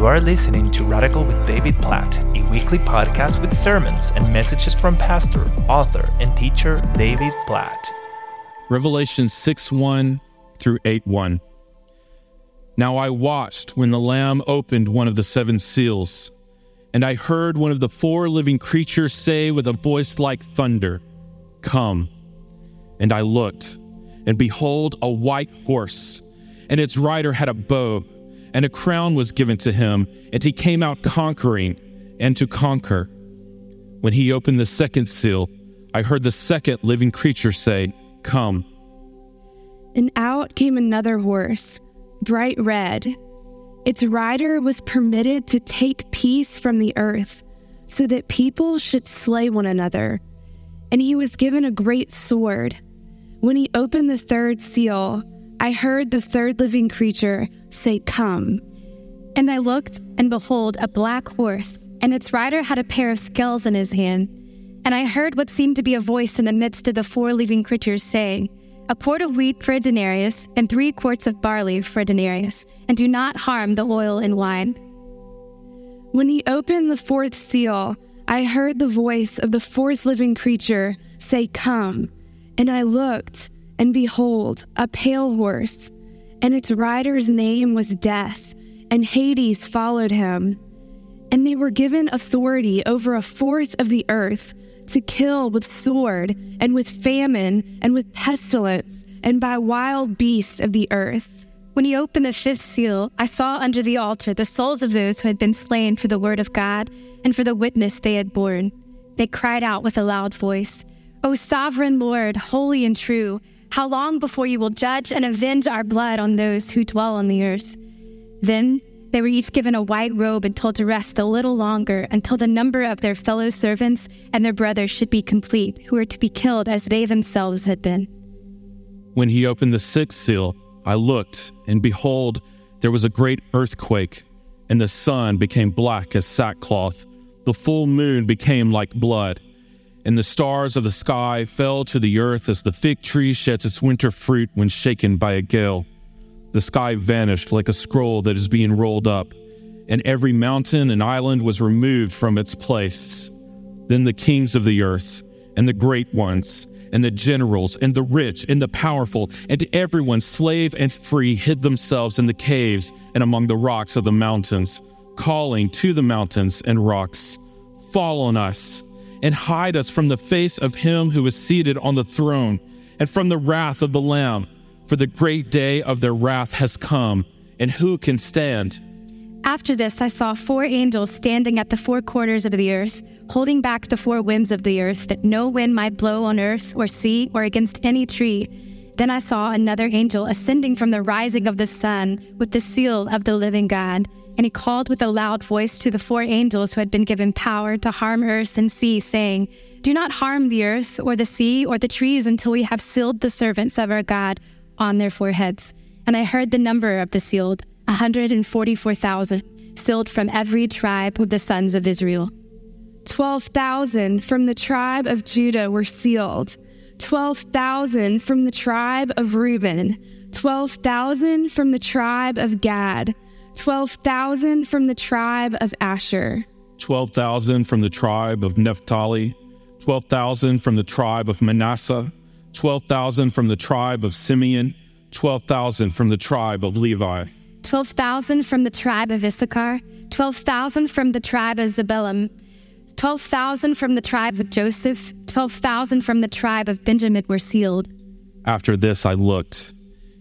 You are listening to Radical with David Platt, a weekly podcast with sermons and messages from pastor, author, and teacher David Platt. Revelation 6 1 through 8 1. Now I watched when the Lamb opened one of the seven seals, and I heard one of the four living creatures say with a voice like thunder, Come. And I looked, and behold, a white horse, and its rider had a bow and a crown was given to him, and he came out conquering and to conquer. When he opened the second seal, I heard the second living creature say, Come. And out came another horse, bright red. Its rider was permitted to take peace from the earth, so that people should slay one another. And he was given a great sword. When he opened the third seal, I heard the third living creature say, Come. And I looked, and behold, a black horse, and its rider had a pair of scales in his hand. And I heard what seemed to be a voice in the midst of the four living creatures saying, A quart of wheat for a denarius, and three quarts of barley for a denarius, and do not harm the oil and wine. When he opened the fourth seal, I heard the voice of the fourth living creature say, Come. And I looked, and behold, a pale horse, and its rider's name was Death, and Hades followed him. And they were given authority over a fourth of the earth to kill with sword, and with famine, and with pestilence, and by wild beasts of the earth. When he opened the fifth seal, I saw under the altar the souls of those who had been slain for the word of God and for the witness they had borne. They cried out with a loud voice, O sovereign Lord, holy and true, how long before you will judge and avenge our blood on those who dwell on the earth? Then they were each given a white robe and told to rest a little longer until the number of their fellow servants and their brothers should be complete, who were to be killed as they themselves had been. When he opened the sixth seal, I looked, and behold, there was a great earthquake, and the sun became black as sackcloth. The full moon became like blood and the stars of the sky fell to the earth as the fig tree sheds its winter fruit when shaken by a gale. The sky vanished like a scroll that is being rolled up, and every mountain and island was removed from its place. Then the kings of the earth, and the great ones, and the generals, and the rich, and the powerful, and everyone, slave and free, hid themselves in the caves and among the rocks of the mountains, calling to the mountains and rocks, Fall on us and hide us from the face of him who is seated on the throne and from the wrath of the Lamb. For the great day of their wrath has come, and who can stand? After this, I saw four angels standing at the four corners of the earth, holding back the four winds of the earth, that no wind might blow on earth or sea or against any tree. Then I saw another angel ascending from the rising of the sun with the seal of the living God. And he called with a loud voice to the four angels who had been given power to harm earth and sea, saying, Do not harm the earth or the sea or the trees until we have sealed the servants of our God on their foreheads. And I heard the number of the sealed, 144,000, sealed from every tribe of the sons of Israel. 12,000 from the tribe of Judah were sealed, 12,000 from the tribe of Reuben, 12,000 from the tribe of Gad. 12,000 from the tribe of Asher, 12,000 from the tribe of Naphtali, 12,000 from the tribe of Manasseh, 12,000 from the tribe of Simeon, 12,000 from the tribe of Levi, 12,000 from the tribe of Issachar, 12,000 from the tribe of Zebulun, 12,000 from the tribe of Joseph, 12,000 from the tribe of Benjamin were sealed. After this I looked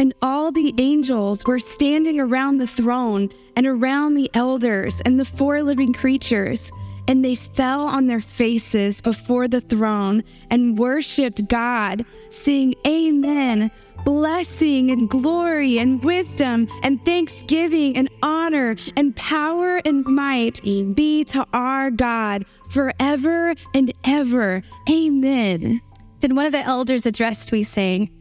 And all the angels were standing around the throne and around the elders and the four living creatures. And they fell on their faces before the throne and worshiped God, saying, Amen. Blessing and glory and wisdom and thanksgiving and honor and power and might be to our God forever and ever. Amen. Then one of the elders addressed me, saying,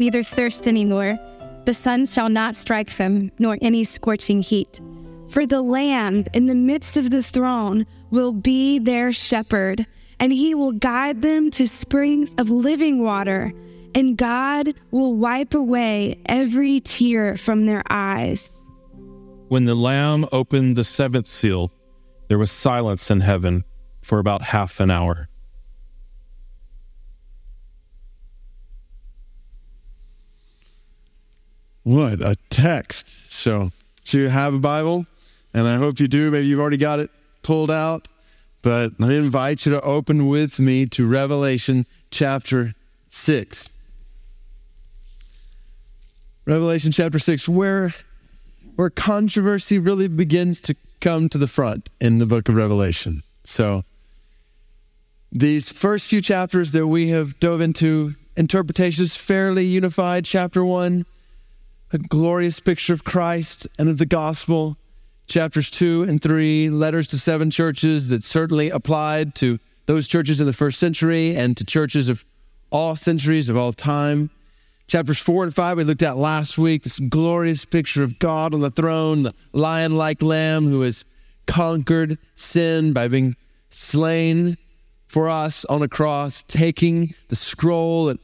neither thirst any more. The sun shall not strike them, nor any scorching heat. For the Lamb in the midst of the throne will be their shepherd, and he will guide them to springs of living water, and God will wipe away every tear from their eyes. When the Lamb opened the seventh seal, there was silence in heaven for about half an hour. What a text. So, so you have a Bible, and I hope you do. Maybe you've already got it pulled out, but I invite you to open with me to Revelation chapter 6. Revelation chapter 6, where, where controversy really begins to come to the front in the book of Revelation. So, these first few chapters that we have dove into, interpretations fairly unified. Chapter 1, a glorious picture of Christ and of the gospel. Chapters 2 and 3, letters to seven churches that certainly applied to those churches in the first century and to churches of all centuries of all time. Chapters 4 and 5, we looked at last week, this glorious picture of God on the throne, the lion like lamb who has conquered sin by being slain for us on a cross, taking the scroll that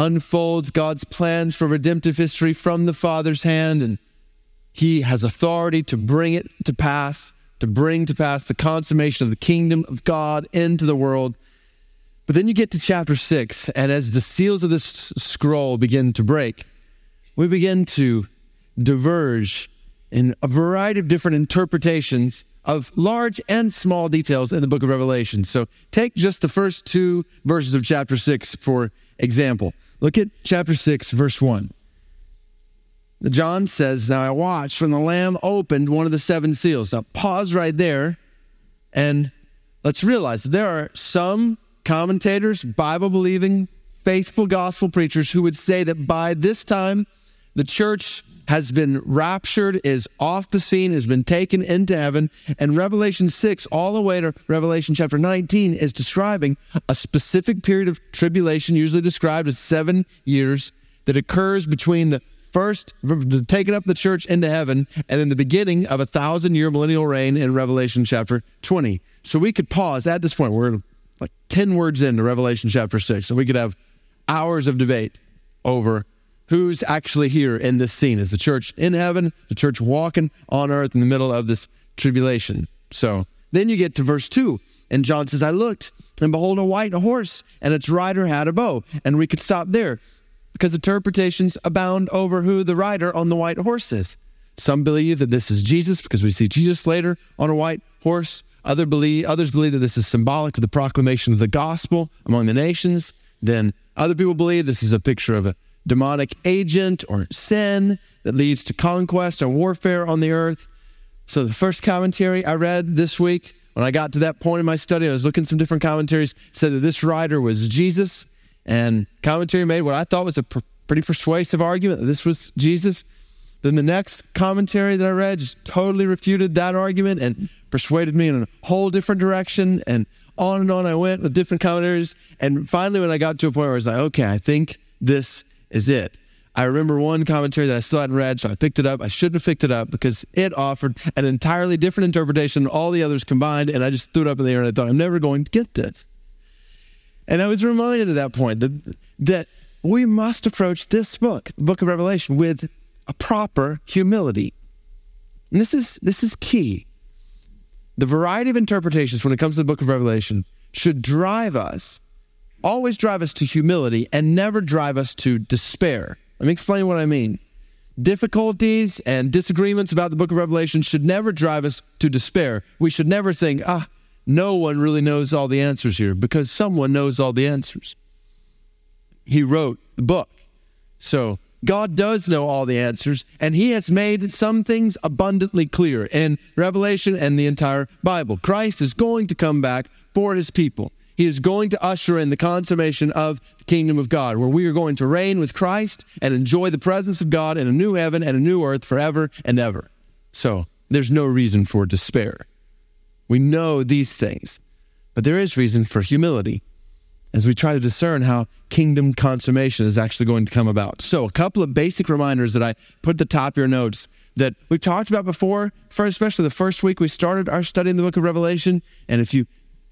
unfolds God's plans for redemptive history from the Father's hand, and He has authority to bring it to pass, to bring to pass the consummation of the kingdom of God into the world. But then you get to chapter six, and as the seals of this scroll begin to break, we begin to diverge in a variety of different interpretations of large and small details in the book of Revelation. So take just the first two verses of chapter 6 for example. Look at chapter 6, verse 1. John says, Now I watched when the Lamb opened one of the seven seals. Now pause right there and let's realize there are some commentators, Bible believing, faithful gospel preachers who would say that by this time the church has been raptured, is off the scene, has been taken into heaven. And Revelation 6, all the way to Revelation chapter 19, is describing a specific period of tribulation, usually described as seven years, that occurs between the first taking up the church into heaven and then the beginning of a thousand year millennial reign in Revelation chapter 20. So we could pause at this point. We're like 10 words into Revelation chapter 6, and we could have hours of debate over who's actually here in this scene. Is the church in heaven, the church walking on earth in the middle of this tribulation? So then you get to verse 2, and John says, I looked, and behold, a white horse, and its rider had a bow. And we could stop there because interpretations abound over who the rider on the white horse is. Some believe that this is Jesus because we see Jesus later on a white horse. Other believe, others believe that this is symbolic of the proclamation of the gospel among the nations. Then other people believe this is a picture of a demonic agent or sin that leads to conquest and warfare on the earth. So, the first commentary I read this week, when I got to that point in my study, I was looking some different commentaries, said that this rider was Jesus. And commentary made what I thought was a pr- pretty persuasive argument that this was Jesus. Then the next commentary that I read just totally refuted that argument and persuaded me in a whole different direction. And on and on I went with different commentaries. And finally, when I got to a point where I was like, okay, I think this is it. I remember one commentary that I still hadn't read, so I picked it up. I shouldn't have picked it up because it offered an entirely different interpretation than all the others combined, and I just threw it up in the air and I thought, I'm never going to get this. And I was reminded at that point that, that we must approach this book, the book of Revelation, with a proper humility. And this is, this is key. The variety of interpretations when it comes to the book of Revelation should drive us always drive us to humility and never drive us to despair. Let me explain what I mean. Difficulties and disagreements about the book of Revelation should never drive us to despair. We should never think, ah, no one really knows all the answers here because someone knows all the answers. He wrote the book. So God does know all the answers, and He has made some things abundantly clear in Revelation and the entire Bible. Christ is going to come back for His people. He is going to usher in the consummation of the kingdom of God, where we are going to reign with Christ and enjoy the presence of God in a new heaven and a new earth forever and ever. So there's no reason for despair. We know these things, but there is reason for humility as we try to discern how kingdom consummation is actually going to come about. So, a couple of basic reminders that I put at the top of your notes that we've talked about before, for especially the first week we started our study in the book of Revelation. And if you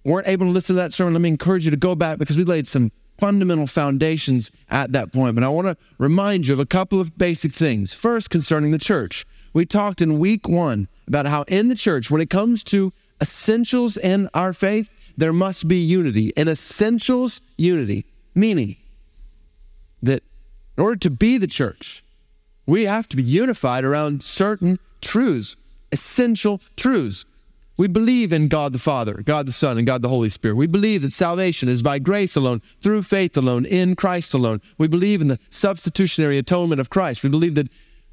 weren't able to listen to that sermon, let me encourage you to go back because we laid some fundamental foundations at that point. But I want to remind you of a couple of basic things. First, concerning the church. We talked in week one about how in the church, when it comes to essentials in our faith, there must be unity. In essentials, unity, meaning that in order to be the church, we have to be unified around certain truths, essential truths. We believe in God the Father, God the Son, and God the Holy Spirit. We believe that salvation is by grace alone, through faith alone, in Christ alone. We believe in the substitutionary atonement of Christ. We believe that,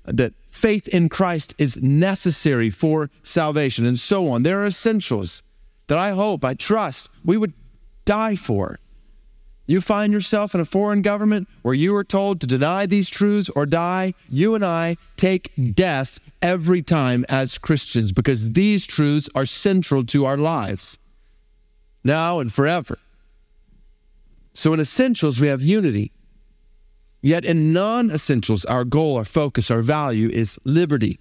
that faith in Christ is necessary for salvation, and so on. There are essentials that I hope, I trust we would die for. You find yourself in a foreign government where you are told to deny these truths or die, you and I take death every time as Christians because these truths are central to our lives now and forever. So, in essentials, we have unity. Yet, in non essentials, our goal, our focus, our value is liberty.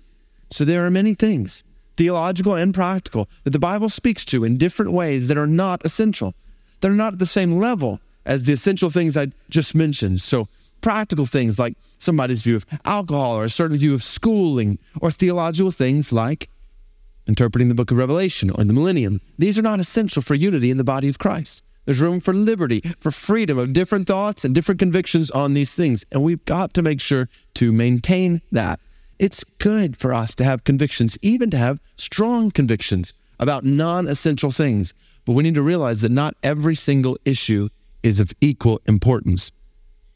So, there are many things theological and practical, that the Bible speaks to in different ways that are not essential. They're not at the same level as the essential things I just mentioned. So, practical things like somebody's view of alcohol or a certain view of schooling, or theological things like interpreting the book of Revelation or the millennium. These are not essential for unity in the body of Christ. There's room for liberty, for freedom of different thoughts and different convictions on these things. And we've got to make sure to maintain that it's good for us to have convictions, even to have strong convictions about non essential things. But we need to realize that not every single issue is of equal importance.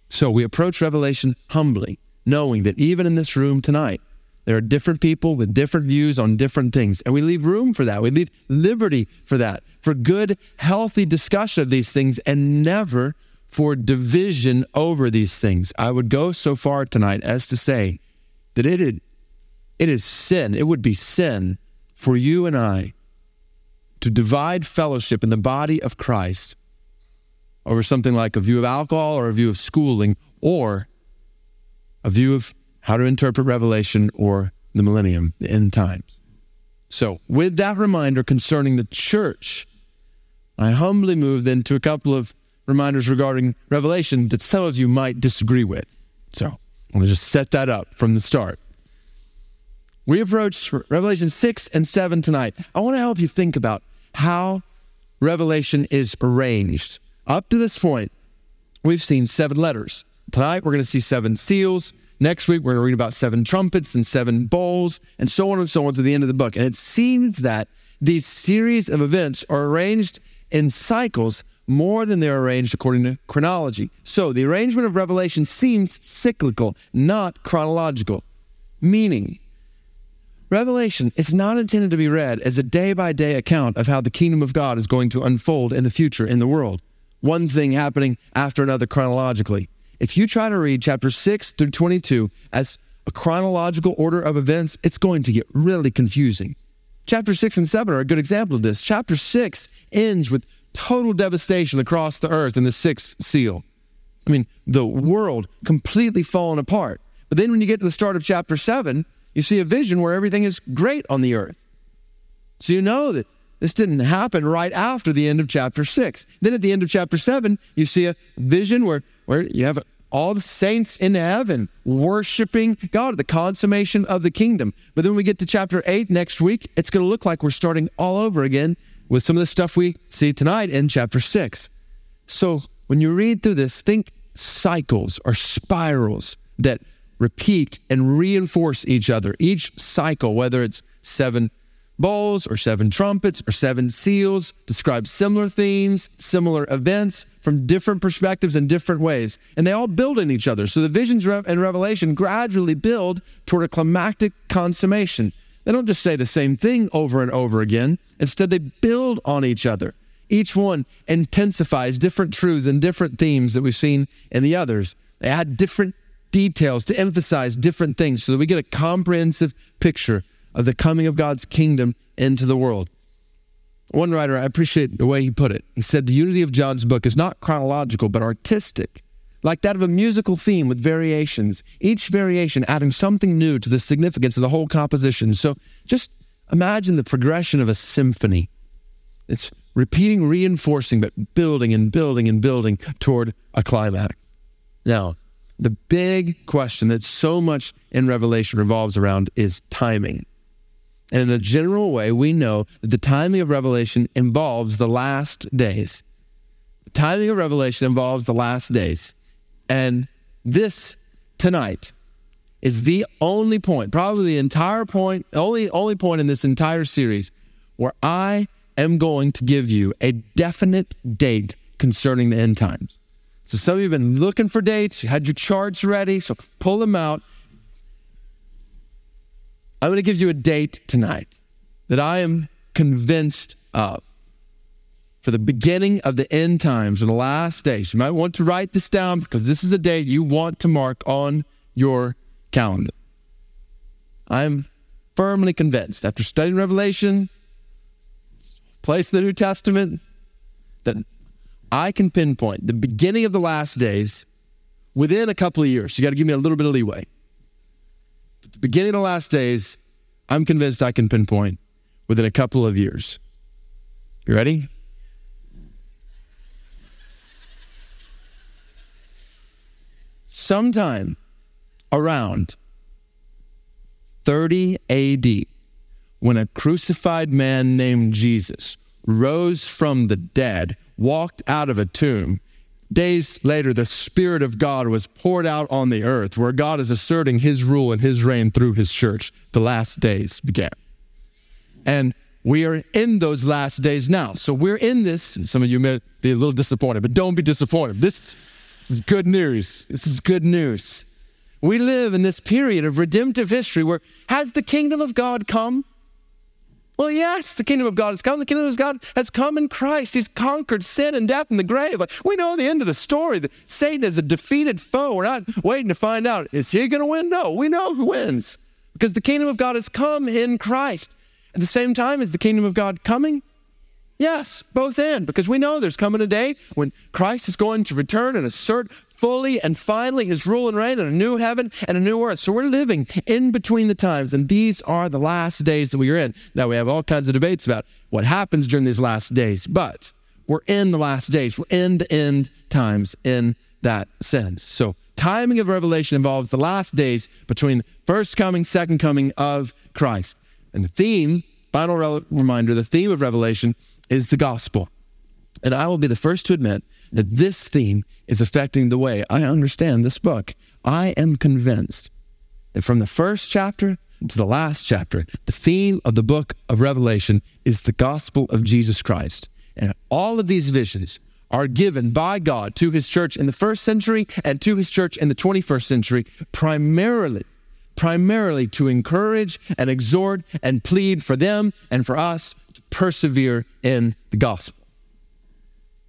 So we approach Revelation humbly, knowing that even in this room tonight, there are different people with different views on different things. And we leave room for that. We leave liberty for that, for good, healthy discussion of these things, and never for division over these things. I would go so far tonight as to say that it, it is sin, it would be sin for you and I to divide fellowship in the body of Christ over something like a view of alcohol or a view of schooling or a view of how to interpret Revelation or the millennium, the end times. So, with that reminder concerning the church, I humbly move then to a couple of reminders regarding Revelation that some of you might disagree with. So, I want to just set that up from the start. We approach Revelation 6 and 7 tonight. I want to help you think about how Revelation is arranged. Up to this point, we've seen seven letters. Tonight, we're going to see seven seals. Next week, we're going to read about seven trumpets and seven bowls, and so on and so on to the end of the book. And it seems that these series of events are arranged in cycles more than they're arranged according to chronology. So the arrangement of Revelation seems cyclical, not chronological. Meaning, Revelation is not intended to be read as a day by day account of how the kingdom of God is going to unfold in the future in the world, one thing happening after another chronologically. If you try to read chapter 6 through 22 as a chronological order of events, it's going to get really confusing. Chapter 6 and 7 are a good example of this. Chapter 6 ends with total devastation across the earth in the sixth seal. I mean, the world completely fallen apart. But then when you get to the start of chapter 7, you see a vision where everything is great on the earth. So you know that this didn't happen right after the end of chapter 6. Then at the end of chapter 7, you see a vision where, where you have all the saints in heaven worshiping God, the consummation of the kingdom. But then we get to chapter 8 next week, it's going to look like we're starting all over again with some of the stuff we see tonight in chapter 6. So when you read through this, think cycles or spirals that repeat and reinforce each other. Each cycle, whether it's seven bowls or seven trumpets or seven seals describe similar themes, similar events from different perspectives and different ways. And they all build in each other. So the visions and revelation gradually build toward a climactic consummation. They don't just say the same thing over and over again. Instead, they build on each other. Each one intensifies different truths and different themes that we've seen in the others. They add different details to emphasize different things so that we get a comprehensive picture of the coming of God's kingdom into the world. One writer, I appreciate the way he put it. He said, The unity of John's book is not chronological, but artistic, like that of a musical theme with variations, each variation adding something new to the significance of the whole composition. So just imagine the progression of a symphony. It's repeating, reinforcing, but building and building and building toward a climax. Now, the big question that so much in Revelation revolves around is timing. And in a general way, we know that the timing of Revelation involves the last days. The timing of Revelation involves the last days. And this tonight is the only point, probably the entire point, only, only point in this entire series where I am going to give you a definite date concerning the end times. So some of you have been looking for dates, you had your charts ready, so pull them out. I'm going to give you a date tonight that I am convinced of for the beginning of the end times and the last days. You might want to write this down because this is a date you want to mark on your calendar. I'm firmly convinced after studying Revelation, place the New Testament, that I can pinpoint the beginning of the last days within a couple of years. You got to give me a little bit of leeway. Beginning of the last days, I'm convinced I can pinpoint within a couple of years. You ready? Sometime around 30 AD, when a crucified man named Jesus rose from the dead walked out of a tomb. Days later, the Spirit of God was poured out on the earth, where God is asserting his rule and his reign through his church. The last days began. And we are in those last days now. So we're in this. And some of you may be a little disappointed, but don't be disappointed. This is good news. This is good news. We live in this period of redemptive history where has the kingdom of God come? Well, yes, the kingdom of God has come. The kingdom of God has come in Christ. He's conquered sin and death and the grave. We know the end of the story that Satan is a defeated foe. We're not waiting to find out, is he going to win? No, we know who wins because the kingdom of God has come in Christ. At the same time, is the kingdom of God coming? Yes, both and, because we know there's coming a day when Christ is going to return and assert fully and finally his rule and reign in a new heaven and a new earth. So we're living in between the times, and these are the last days that we are in. Now, we have all kinds of debates about what happens during these last days, but we're in the last days. We're in the end times in that sense. So, timing of Revelation involves the last days between the first coming, second coming of Christ. And the theme, final re- reminder, the theme of Revelation is the gospel. And I will be the first to admit that this theme is affecting the way I understand this book. I am convinced that from the first chapter to the last chapter, the theme of the book of Revelation is the gospel of Jesus Christ. And all of these visions are given by God to his church in the first century and to his church in the 21st century, primarily, primarily to encourage and exhort and plead for them and for us to persevere in the gospel.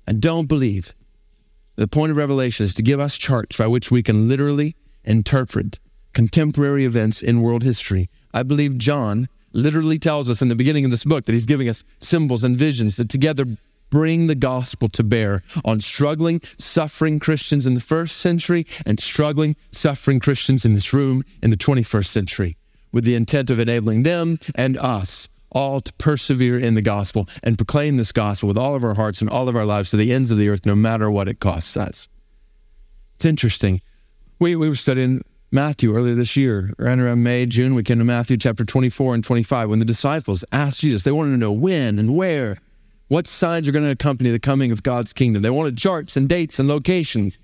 I don't believe the point of Revelation is to give us charts by which we can literally interpret contemporary events in world history. I believe John literally tells us in the beginning of this book that he's giving us symbols and visions that together bring the gospel to bear on struggling, suffering Christians in the first century and struggling, suffering Christians in this room in the 21st century with the intent of enabling them and us all to persevere in the gospel and proclaim this gospel with all of our hearts and all of our lives to the ends of the earth, no matter what it costs us. It's interesting. We, we were studying Matthew earlier this year, around around May, June. We came to Matthew chapter 24 and 25 when the disciples asked Jesus, they wanted to know when and where, what signs are going to accompany the coming of God's kingdom. They wanted charts and dates and locations.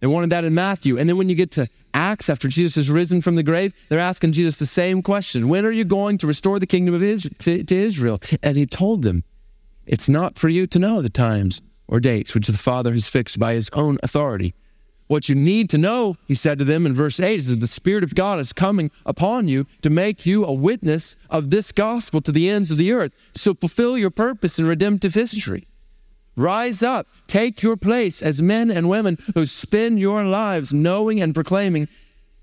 They wanted that in Matthew. And then when you get to Acts, after Jesus is risen from the grave, they're asking Jesus the same question When are you going to restore the kingdom of Israel, to, to Israel? And he told them, It's not for you to know the times or dates which the Father has fixed by his own authority. What you need to know, he said to them in verse 8, is that the Spirit of God is coming upon you to make you a witness of this gospel to the ends of the earth. So fulfill your purpose in redemptive history. Rise up, take your place as men and women who spend your lives knowing and proclaiming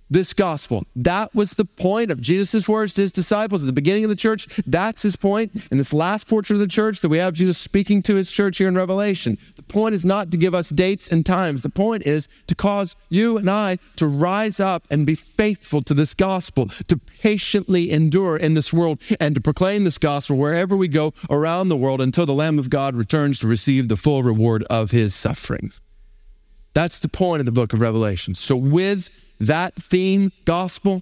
this gospel. That was the point of Jesus' words to his disciples at the beginning of the church. That's his point in this last portrait of the church that we have Jesus speaking to his church here in Revelation. The point is not to give us dates and times. The point is to cause you and I to rise up and be faithful to this gospel, to patiently endure in this world, and to proclaim this gospel wherever we go around the world until the Lamb of God returns to receive the full reward of his sufferings. That's the point of the book of Revelation. So, with that theme, gospel,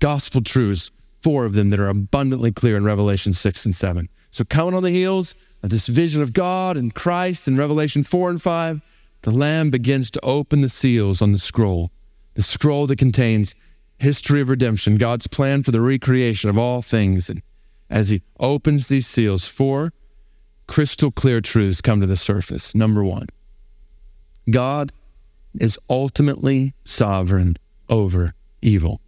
gospel truths, four of them that are abundantly clear in Revelation 6 and 7. So, coming on the heels of this vision of God and Christ in Revelation 4 and 5, the Lamb begins to open the seals on the scroll, the scroll that contains history of redemption, God's plan for the recreation of all things. And as he opens these seals, four crystal clear truths come to the surface. Number one, God is ultimately sovereign over evil.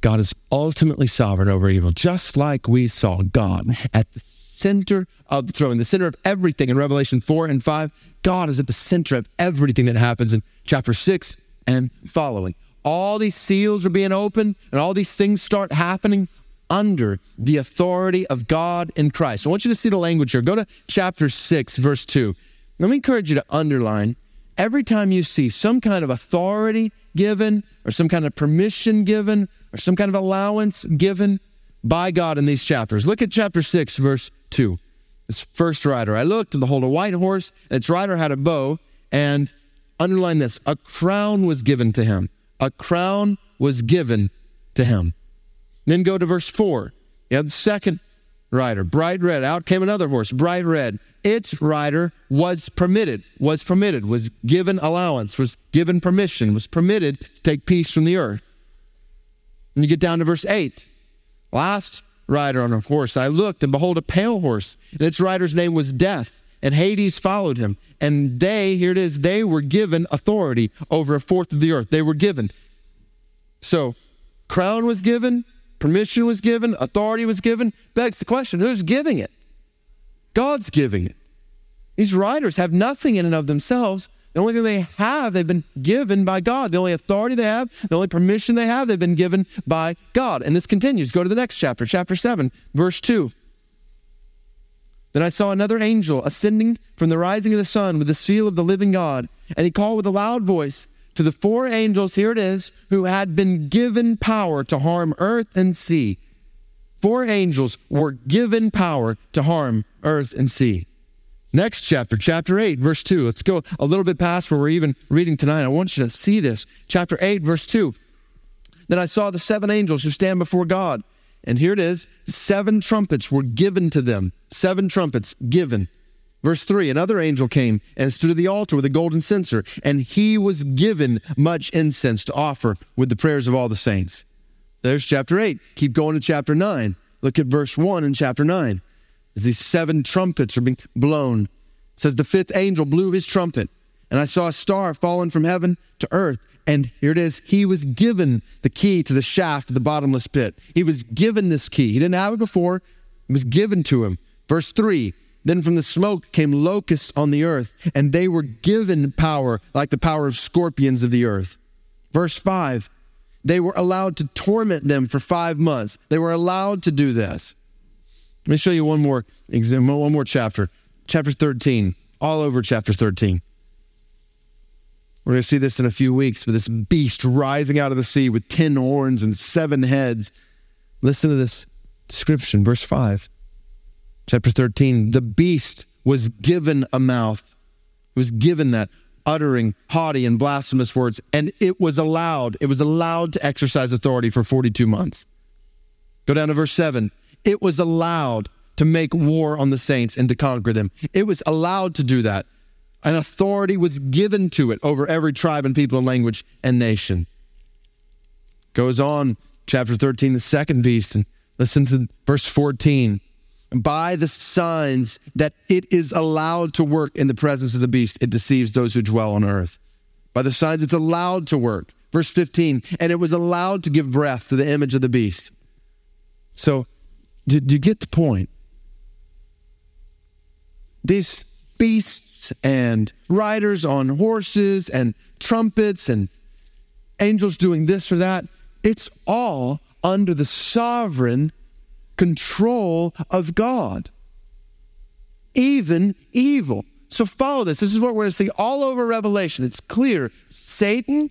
God is ultimately sovereign over evil, just like we saw God at the center of the throne, the center of everything in Revelation 4 and 5. God is at the center of everything that happens in chapter 6 and following. All these seals are being opened and all these things start happening under the authority of God in Christ. I want you to see the language here. Go to chapter 6, verse 2. Let me encourage you to underline every time you see some kind of authority given or some kind of permission given or some kind of allowance given by God in these chapters. Look at chapter 6, verse 2. This first rider. I looked and behold a white horse, its rider had a bow, and underline this a crown was given to him. A crown was given to him. Then go to verse 4. You have the second rider, bright red. Out came another horse, bright red its rider was permitted, was permitted, was given allowance, was given permission, was permitted to take peace from the earth. And you get down to verse 8. Last rider on a horse, I looked, and behold, a pale horse, and its rider's name was Death, and Hades followed him. And they, here it is, they were given authority over a fourth of the earth. They were given. So, crown was given, permission was given, authority was given. Begs the question who's giving it? God's giving it. These writers have nothing in and of themselves. The only thing they have, they've been given by God. The only authority they have, the only permission they have, they've been given by God. And this continues. Go to the next chapter, chapter 7, verse 2. Then I saw another angel ascending from the rising of the sun with the seal of the living God. And he called with a loud voice to the four angels, here it is, who had been given power to harm earth and sea Four angels were given power to harm earth and sea. Next chapter, chapter 8, verse 2. Let's go a little bit past where we're even reading tonight. I want you to see this. Chapter 8, verse 2. Then I saw the seven angels who stand before God. And here it is seven trumpets were given to them. Seven trumpets given. Verse 3 Another angel came and stood at the altar with a golden censer, and he was given much incense to offer with the prayers of all the saints. There's chapter 8. Keep going to chapter 9. Look at verse 1 in chapter 9. As these seven trumpets are being blown, it says, The fifth angel blew his trumpet, and I saw a star fallen from heaven to earth. And here it is. He was given the key to the shaft of the bottomless pit. He was given this key. He didn't have it before, it was given to him. Verse 3 Then from the smoke came locusts on the earth, and they were given power like the power of scorpions of the earth. Verse 5 they were allowed to torment them for five months. They were allowed to do this. Let me show you one more example, one more chapter. Chapter 13, all over chapter 13. We're going to see this in a few weeks with this beast rising out of the sea with 10 horns and seven heads. Listen to this description, verse 5. Chapter 13, the beast was given a mouth, was given that uttering haughty and blasphemous words, and it was allowed, it was allowed to exercise authority for 42 months. Go down to verse 7. It was allowed to make war on the saints and to conquer them. It was allowed to do that. An authority was given to it over every tribe and people and language and nation. Goes on, chapter 13, the second beast, and listen to verse 14. By the signs that it is allowed to work in the presence of the beast, it deceives those who dwell on earth. By the signs it's allowed to work. Verse 15, and it was allowed to give breath to the image of the beast. So, did you get the point? These beasts and riders on horses and trumpets and angels doing this or that, it's all under the sovereign control of God. Even evil. So follow this. This is what we're going to see all over Revelation. It's clear Satan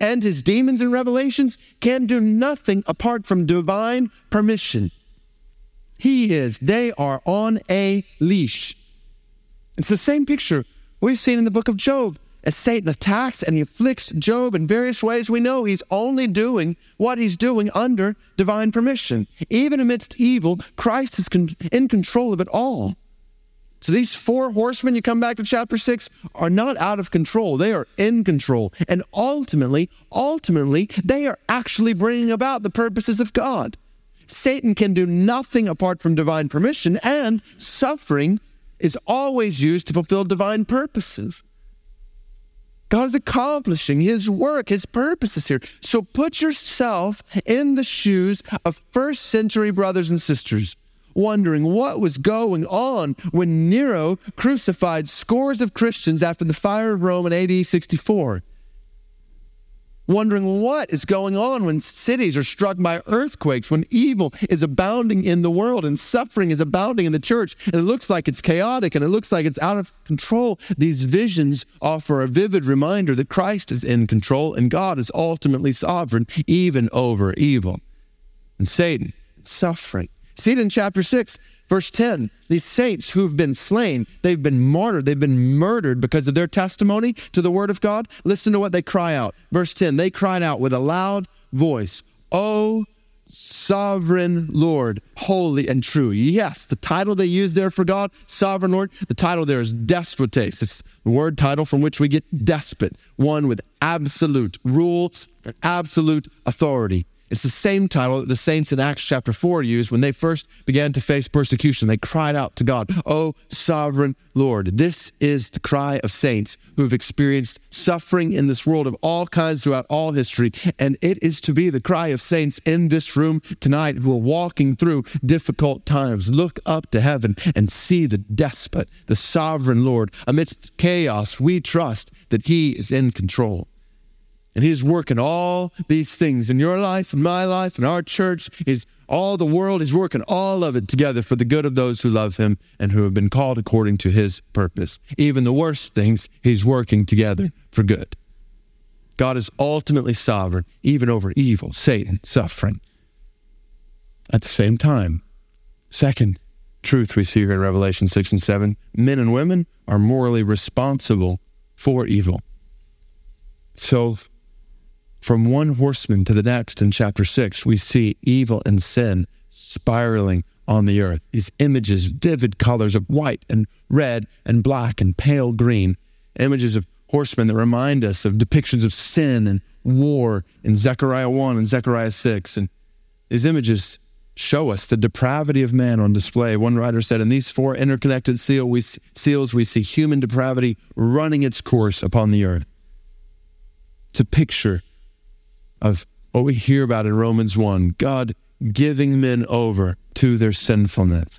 and his demons in Revelations can do nothing apart from divine permission. He is, they are on a leash. It's the same picture we've seen in the book of Job. As Satan attacks and he afflicts Job in various ways, we know he's only doing what he's doing under divine permission. Even amidst evil, Christ is con- in control of it all. So these four horsemen, you come back to chapter six, are not out of control. They are in control. And ultimately, ultimately, they are actually bringing about the purposes of God. Satan can do nothing apart from divine permission, and suffering is always used to fulfill divine purposes. God is accomplishing his work, his purposes here. So put yourself in the shoes of first century brothers and sisters wondering what was going on when Nero crucified scores of Christians after the fire of Rome in AD 64. Wondering what is going on when cities are struck by earthquakes, when evil is abounding in the world and suffering is abounding in the church, and it looks like it's chaotic and it looks like it's out of control. These visions offer a vivid reminder that Christ is in control and God is ultimately sovereign, even over evil. And Satan, suffering, See it in chapter 6, verse 10. These saints who've been slain, they've been martyred, they've been murdered because of their testimony to the word of God. Listen to what they cry out. Verse 10 they cried out with a loud voice, O sovereign Lord, holy and true. Yes, the title they use there for God, sovereign Lord, the title there is despotes. It's the word title from which we get despot, one with absolute rule and absolute authority. It's the same title that the saints in Acts chapter 4 used when they first began to face persecution. They cried out to God, Oh, sovereign Lord. This is the cry of saints who have experienced suffering in this world of all kinds throughout all history. And it is to be the cry of saints in this room tonight who are walking through difficult times. Look up to heaven and see the despot, the sovereign Lord. Amidst chaos, we trust that He is in control. And he's working all these things in your life and my life and our church. Is all the world. He's working all of it together for the good of those who love him and who have been called according to his purpose. Even the worst things, he's working together for good. God is ultimately sovereign, even over evil, Satan, suffering. At the same time, second truth we see here in Revelation 6 and 7 men and women are morally responsible for evil. So from one horseman to the next in chapter 6, we see evil and sin spiraling on the earth. These images, vivid colors of white and red and black and pale green, images of horsemen that remind us of depictions of sin and war in Zechariah 1 and Zechariah 6. And these images show us the depravity of man on display. One writer said, In these four interconnected seal we, seals, we see human depravity running its course upon the earth. A picture of what we hear about in Romans 1 God giving men over to their sinfulness.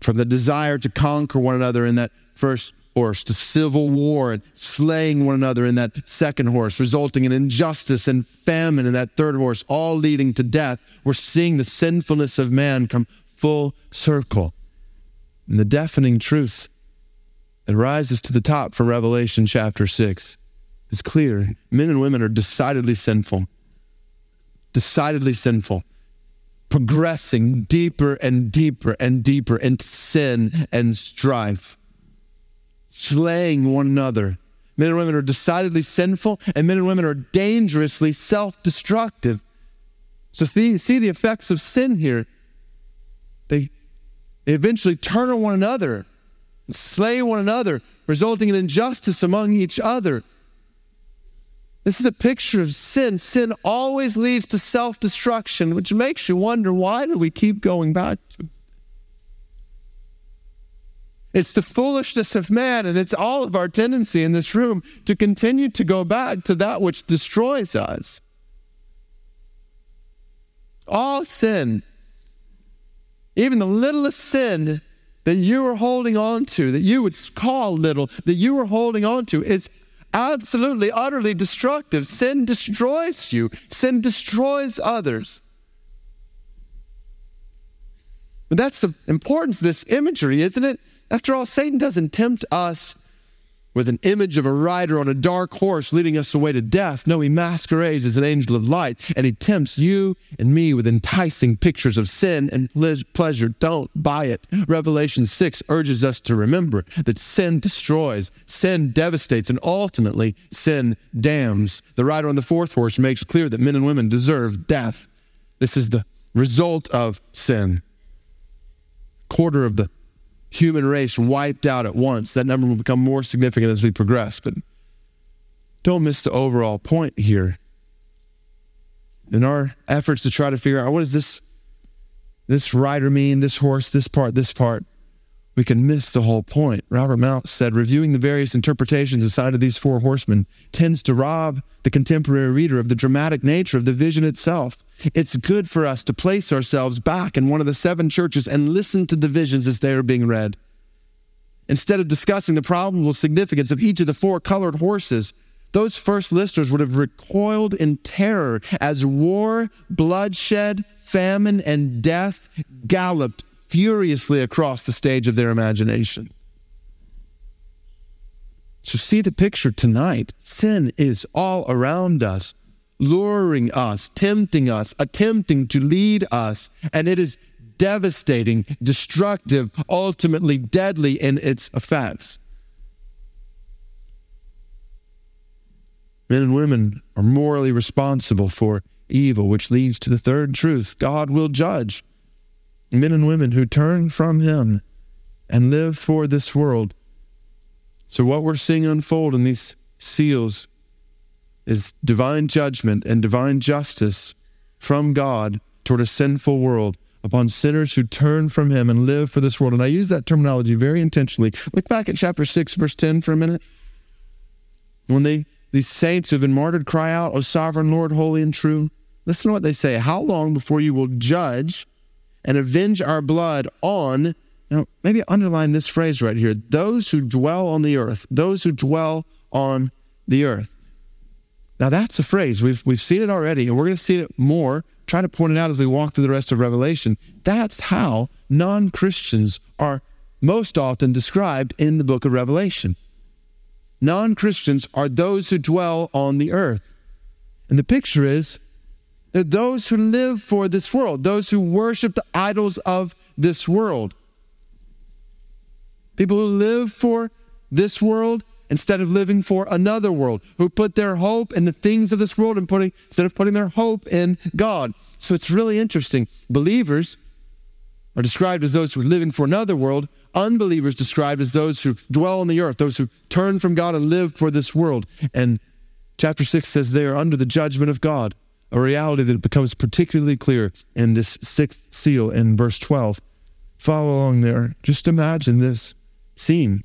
From the desire to conquer one another in that first horse, to civil war and slaying one another in that second horse, resulting in injustice and famine in that third horse, all leading to death. We're seeing the sinfulness of man come full circle. And the deafening truth that rises to the top from Revelation chapter 6 is clear. Men and women are decidedly sinful, decidedly sinful, progressing deeper and deeper and deeper into sin and strife, slaying one another. Men and women are decidedly sinful, and men and women are dangerously self destructive. So, see the effects of sin here. They, they eventually turn on one another, and slay one another, resulting in injustice among each other. This is a picture of sin. Sin always leads to self destruction, which makes you wonder why do we keep going back to it? It's the foolishness of man, and it's all of our tendency in this room to continue to go back to that which destroys us. All sin, even the littlest sin that you are holding on to, that you would call little, that you are holding on to, is absolutely, utterly destructive. Sin destroys you, sin destroys others. But that's the importance of this imagery, isn't it? After all, Satan doesn't tempt us with an image of a rider on a dark horse leading us away to death. No, he masquerades as an angel of light and he tempts you and me with enticing pictures of sin and pleasure. Don't buy it. Revelation 6 urges us to remember that sin destroys, sin devastates, and ultimately sin damns. The rider on the fourth horse makes clear that men and women deserve death. This is the result of sin. Quarter of the human race wiped out at once. That number will become more significant as we progress. But don't miss the overall point here. In our efforts to try to figure out what does this this rider mean, this horse, this part, this part, we can miss the whole point. Robert Mounce said, reviewing the various interpretations assigned to these four horsemen tends to rob the contemporary reader of the dramatic nature of the vision itself. It's good for us to place ourselves back in one of the seven churches and listen to the visions as they are being read. Instead of discussing the probable significance of each of the four colored horses, those first listeners would have recoiled in terror as war, bloodshed, famine, and death galloped furiously across the stage of their imagination. So, see the picture tonight. Sin is all around us luring us, tempting us, attempting to lead us, and it is devastating, destructive, ultimately deadly in its effects. Men and women are morally responsible for evil, which leads to the third truth God will judge. Men and women who turn from Him and live for this world. So, what we're seeing unfold in these seals is divine judgment and divine justice from God toward a sinful world upon sinners who turn from him and live for this world. And I use that terminology very intentionally. Look back at chapter 6, verse 10 for a minute. When they these saints who have been martyred cry out, O sovereign Lord, holy and true. Listen to what they say. How long before you will judge and avenge our blood on, now maybe underline this phrase right here, those who dwell on the earth, those who dwell on the earth. Now that's a phrase. We've we've seen it already, and we're going to see it more. Try to point it out as we walk through the rest of Revelation. That's how non-Christians are most often described in the book of Revelation. Non-Christians are those who dwell on the earth. And the picture is that those who live for this world, those who worship the idols of this world. People who live for this world instead of living for another world, who put their hope in the things of this world and putting instead of putting their hope in God. So it's really interesting. Believers are described as those who are living for another world, unbelievers described as those who dwell on the earth, those who turn from God and live for this world. And chapter 6 says they are under the judgment of God, a reality that becomes particularly clear in this sixth seal in verse 12. Follow along there. Just imagine this scene.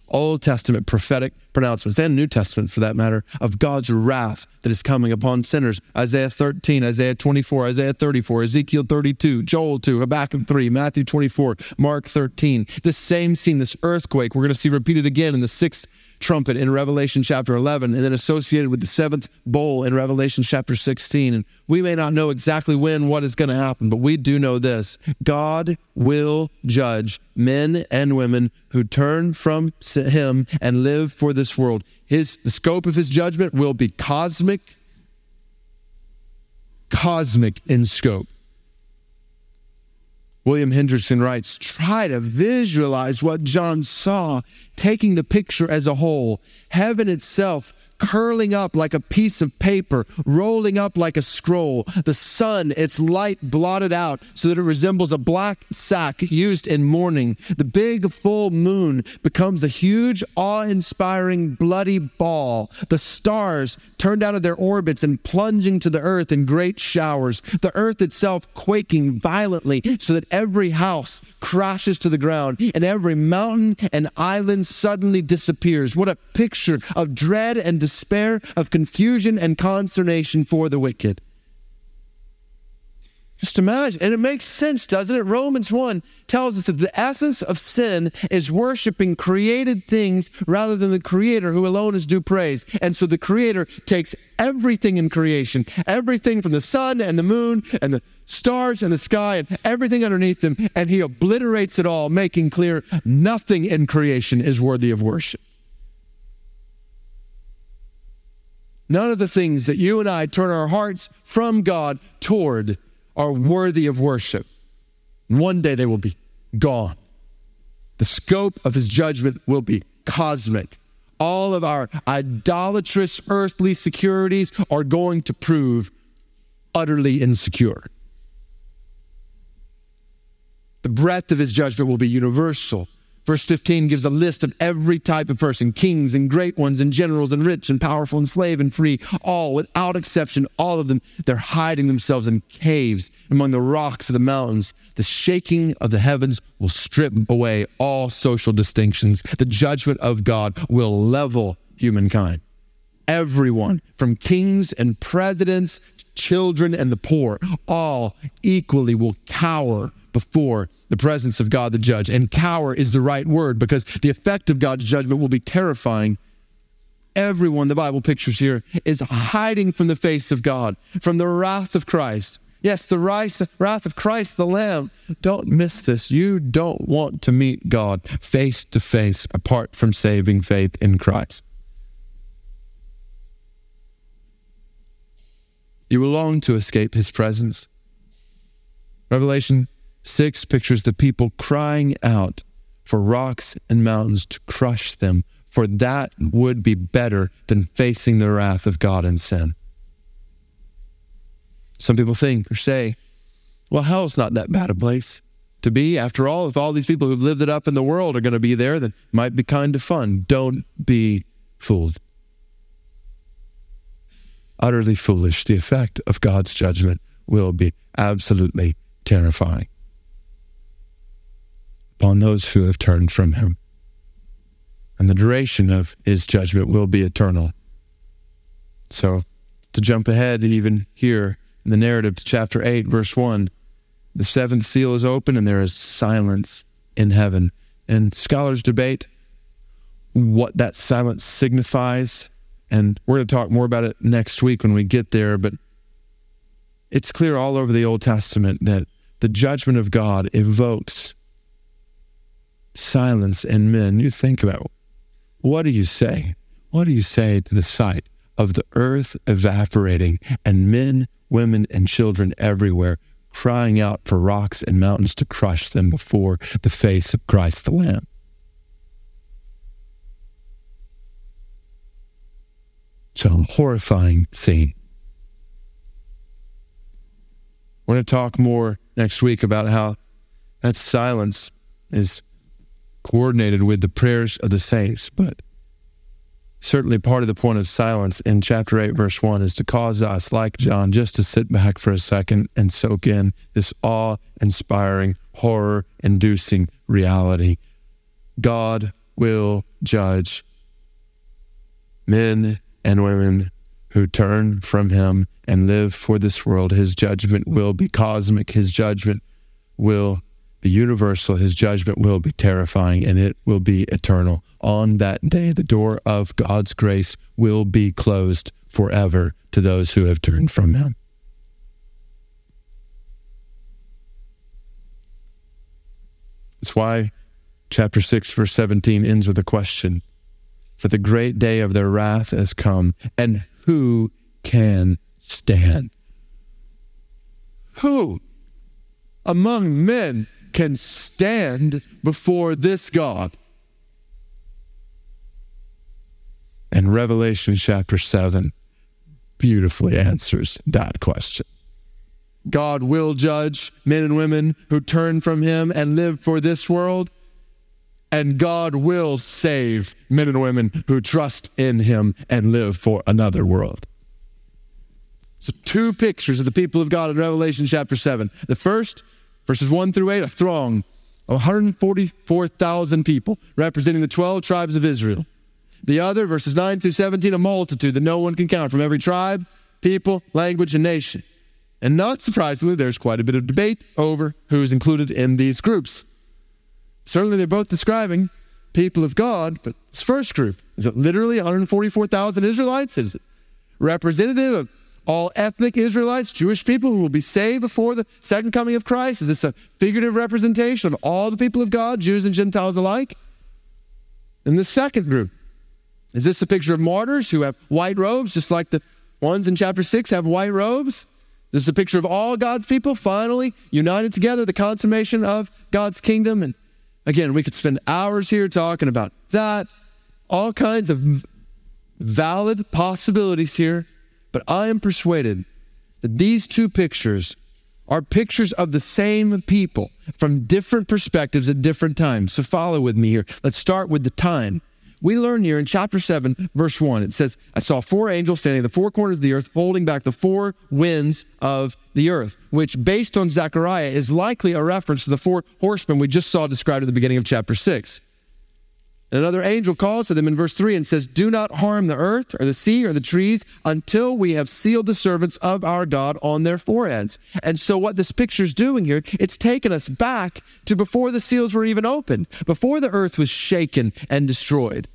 Old Testament prophetic pronouncements and New Testament for that matter of God's wrath that is coming upon sinners. Isaiah 13, Isaiah 24, Isaiah 34, Ezekiel 32, Joel 2, Habakkuk 3, Matthew 24, Mark 13. This same scene, this earthquake, we're going to see repeated again in the sixth trumpet in Revelation chapter 11, and then associated with the seventh bowl in Revelation chapter 16. And we may not know exactly when what is going to happen, but we do know this God will judge men and women who turn from Him and live for this world. His, the scope of His judgment will be cosmic. cosmic in scope. William Hendriksen writes Try to visualize what John saw, taking the picture as a whole. Heaven itself curling up like a piece of paper, rolling up like a scroll. The sun, its light blotted out so that it resembles a black sack used in mourning. The big full moon becomes a huge, awe inspiring, bloody ball. The stars turned out of their orbits and plunging to the earth in great showers. The earth itself quaking violently so that every house crashes to the ground and every mountain and island suddenly disappears. What a picture of dread and despair, of confusion and consternation for the wicked. Just imagine. And it makes sense, doesn't it? Romans 1 tells us that the essence of sin is worshiping created things rather than the Creator who alone is due praise. And so the Creator takes everything in creation, everything from the sun and the moon and the stars and the sky and everything underneath them, and He obliterates it all, making clear nothing in creation is worthy of worship. None of the things that you and I turn our hearts from God toward are worthy of worship. One day they will be gone. The scope of his judgment will be cosmic. All of our idolatrous earthly securities are going to prove utterly insecure. The breadth of his judgment will be universal. Verse 15 gives a list of every type of person kings and great ones and generals and rich and powerful and slave and free, all without exception, all of them. They're hiding themselves in caves among the rocks of the mountains. The shaking of the heavens will strip away all social distinctions. The judgment of God will level humankind. Everyone, from kings and presidents, children and the poor, all equally will cower before the presence of God the judge. And cower is the right word because the effect of God's judgment will be terrifying. Everyone the Bible pictures here is hiding from the face of God, from the wrath of Christ. Yes, the wrath of Christ the Lamb. Don't miss this. You don't want to meet God face to face apart from saving faith in Christ. You will long to escape his presence. Revelation 6 pictures the people crying out for rocks and mountains to crush them, for that would be better than facing the wrath of God and sin. Some people think or say, well, hell's not that bad a place to be. After all, if all these people who've lived it up in the world are going to be there, then it might be kind of fun. Don't be fooled. Utterly foolish. The effect of God's judgment will be absolutely terrifying upon those who have turned from him. And the duration of his judgment will be eternal. So, to jump ahead, even here in the narrative to chapter 8, verse 1, the seventh seal is open and there is silence in heaven. And scholars debate what that silence signifies. And we're going to talk more about it next week when we get there. But it's clear all over the Old Testament that the judgment of God evokes silence in men, you think about what do you say? What do you say to the sight of the earth evaporating and men, women, and children everywhere crying out for rocks and mountains to crush them before the face of Christ the Lamb? It's a horrifying scene. We're going to talk more next week about how that silence is coordinated with the prayers of the saints. But certainly part of the point of silence in chapter 8, verse 1 is to cause us, like John, just to sit back for a second and soak in this awe inspiring, horror inducing reality. God will judge men and women who turn from him and live for this world. His judgment will be cosmic, his judgment will the universal, his judgment will be terrifying and it will be eternal. On that day, the door of God's grace will be closed forever to those who have turned from him. That's why chapter 6, verse 17 ends with a question For the great day of their wrath has come, and who can stand? Who among men can stand before this God? And Revelation chapter 7 beautifully answers that question. God will judge men and women who turn from Him and live for this world. And God will save men and women who trust in Him and live for another world. So, two pictures of the people of God in Revelation chapter 7. The first, verses 1 through 8, a throng of 144,000 people representing the 12 tribes of Israel. The other, verses 9 through 17, a multitude that no one can count from every tribe, people, language, and nation. And not surprisingly, there's quite a bit of debate over who's included in these groups. Certainly, they're both describing people of God, but this first group, is it literally 144,000 Israelites? Is it representative of all ethnic Israelites, Jewish people who will be saved before the second coming of Christ? Is this a figurative representation of all the people of God, Jews and Gentiles alike? And the second group, is this a picture of martyrs who have white robes, just like the ones in chapter 6 have white robes? This is a picture of all God's people finally united together, the consummation of God's kingdom. And again, we could spend hours here talking about that, all kinds of valid possibilities here. But I am persuaded that these two pictures are pictures of the same people from different perspectives at different times. So follow with me here. Let's start with the time we learn here in chapter 7, verse 1, it says, I saw four angels standing at the four corners of the earth, holding back the four winds of the earth, which, based on Zechariah, is likely a reference to the four horsemen we just saw described at the beginning of chapter 6. Another angel calls to them in verse 3 and says, Do not harm the earth or the sea or the trees until we have sealed the servants of our God on their foreheads. And so, what this picture is doing here, it's taken us back to before the seals were even opened, before the earth was shaken and destroyed.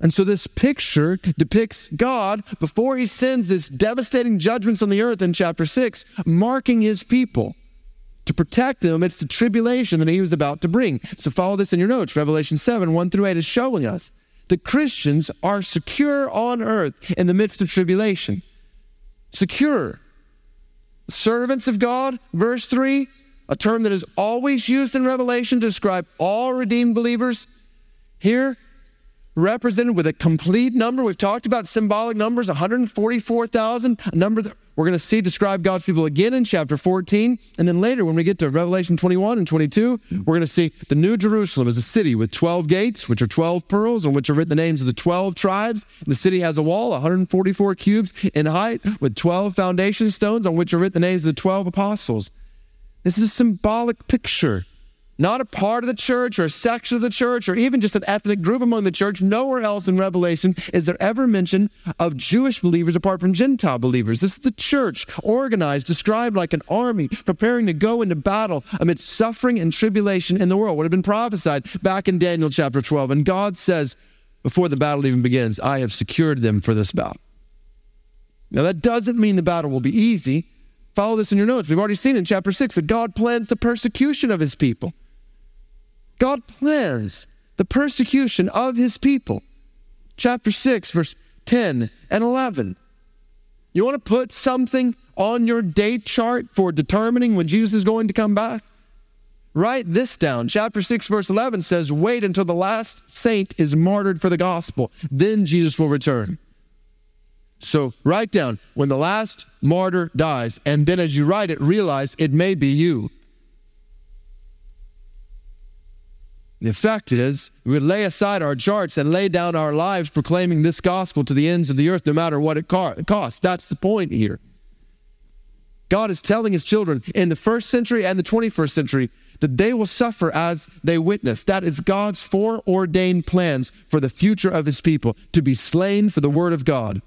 And so, this picture depicts God before he sends this devastating judgments on the earth in chapter 6, marking his people to protect them amidst the tribulation that he was about to bring. So follow this in your notes. Revelation 7, 1 through 8 is showing us that Christians are secure on earth in the midst of tribulation. Secure. Servants of God, verse 3, a term that is always used in Revelation to describe all redeemed believers. Here, represented with a complete number. We've talked about symbolic numbers 144,000, a number that we're going to see describe God's people again in chapter 14. And then later, when we get to Revelation 21 and 22, we're going to see the New Jerusalem as a city with 12 gates, which are 12 pearls, on which are written the names of the 12 tribes. The city has a wall, 144 cubits in height, with 12 foundation stones, on which are written the names of the 12 apostles. This is a symbolic picture not a part of the church or a section of the church or even just an ethnic group among the church. Nowhere else in Revelation is there ever mention of Jewish believers apart from Gentile believers. This is the church, organized, described like an army, preparing to go into battle amidst suffering and tribulation in the world. What had been prophesied back in Daniel chapter 12. And God says, before the battle even begins, I have secured them for this battle. Now, that doesn't mean the battle will be easy. Follow this in your notes. We've already seen in chapter 6 that God plans the persecution of his people. God plans the persecution of his people. Chapter 6, verse 10 and 11. You want to put something on your date chart for determining when Jesus is going to come back? Write this down. Chapter 6, verse 11 says, Wait until the last saint is martyred for the gospel. Then Jesus will return. So write down when the last martyr dies, and then as you write it, realize it may be you. The effect is we lay aside our charts and lay down our lives proclaiming this gospel to the ends of the earth, no matter what it costs. That's the point here. God is telling his children in the first century and the 21st century that they will suffer as they witness. That is God's foreordained plans for the future of his people to be slain for the word of God,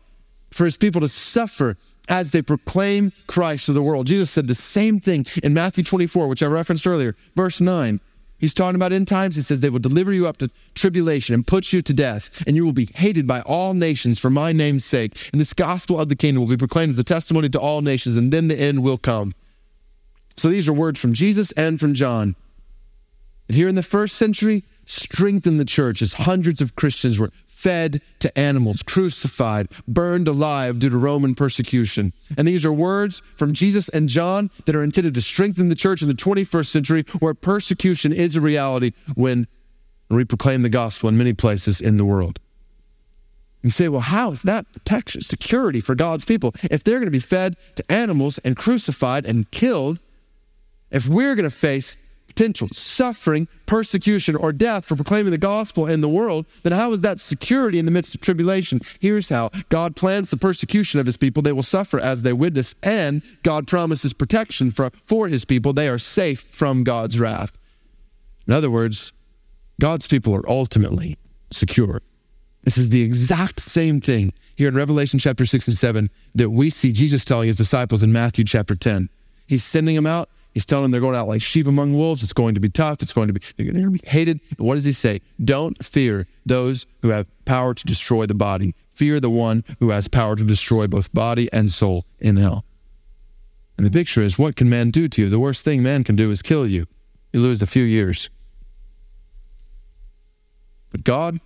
for his people to suffer as they proclaim Christ to the world. Jesus said the same thing in Matthew 24, which I referenced earlier, verse 9. He's talking about end times. He says, They will deliver you up to tribulation and put you to death, and you will be hated by all nations for my name's sake. And this gospel of the kingdom will be proclaimed as a testimony to all nations, and then the end will come. So these are words from Jesus and from John. And here in the first century, strengthened the church as hundreds of Christians were fed to animals, crucified, burned alive due to Roman persecution. And these are words from Jesus and John that are intended to strengthen the church in the 21st century where persecution is a reality when we proclaim the gospel in many places in the world. You say, well, how is that protection, security for God's people? If they're going to be fed to animals and crucified and killed, if we're going to face potential suffering, persecution, or death for proclaiming the gospel in the world, then how is that security in the midst of tribulation? Here's how God plans the persecution of his people. They will suffer as they witness, and God promises protection for, for his people. They are safe from God's wrath. In other words, God's people are ultimately secure. This is the exact same thing here in Revelation chapter 6 and 7 that we see Jesus telling his disciples in Matthew chapter 10. He's sending them out He's telling them they're going out like sheep among wolves. It's going to be tough. It's going to be, they're going to be hated. What does he say? Don't fear those who have power to destroy the body. Fear the one who has power to destroy both body and soul in hell. And the picture is what can man do to you? The worst thing man can do is kill you. You lose a few years. But God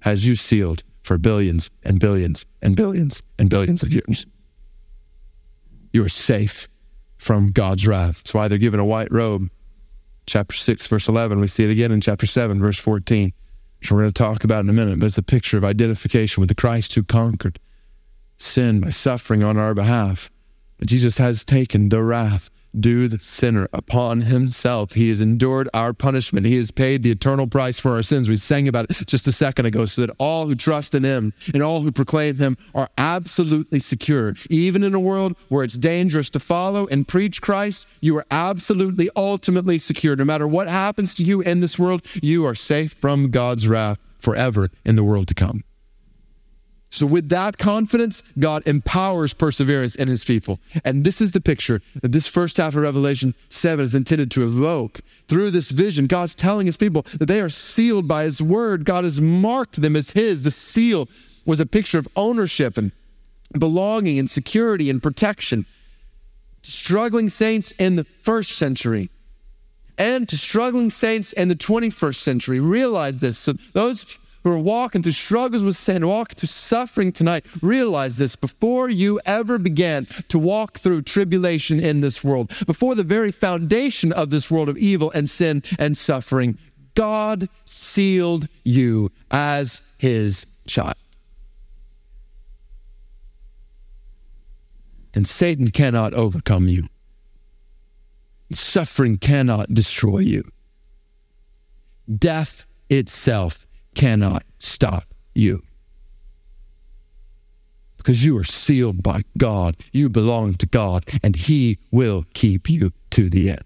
has you sealed for billions and billions and billions and billions of years. You are safe from God's wrath. That's why they're given a white robe. Chapter 6, verse 11. We see it again in chapter 7, verse 14, which we're going to talk about in a minute. But it's a picture of identification with the Christ who conquered sin by suffering on our behalf. Jesus has taken the wrath due the sinner upon himself. He has endured our punishment. He has paid the eternal price for our sins. We sang about it just a second ago, so that all who trust in him and all who proclaim him are absolutely secure. Even in a world where it's dangerous to follow and preach Christ, you are absolutely, ultimately secure. No matter what happens to you in this world, you are safe from God's wrath forever in the world to come. So, with that confidence, God empowers perseverance in his people. And this is the picture that this first half of Revelation 7 is intended to evoke. Through this vision, God's telling his people that they are sealed by his word. God has marked them as his. The seal was a picture of ownership and belonging and security and protection. To struggling saints in the first century and to struggling saints in the 21st century realize this. So, those who are walking through struggles with sin, walking through suffering tonight, realize this before you ever began to walk through tribulation in this world, before the very foundation of this world of evil and sin and suffering, God sealed you as his child. And Satan cannot overcome you. Suffering cannot destroy you. Death itself cannot stop you. Because you are sealed by God. You belong to God, and He will keep you to the end.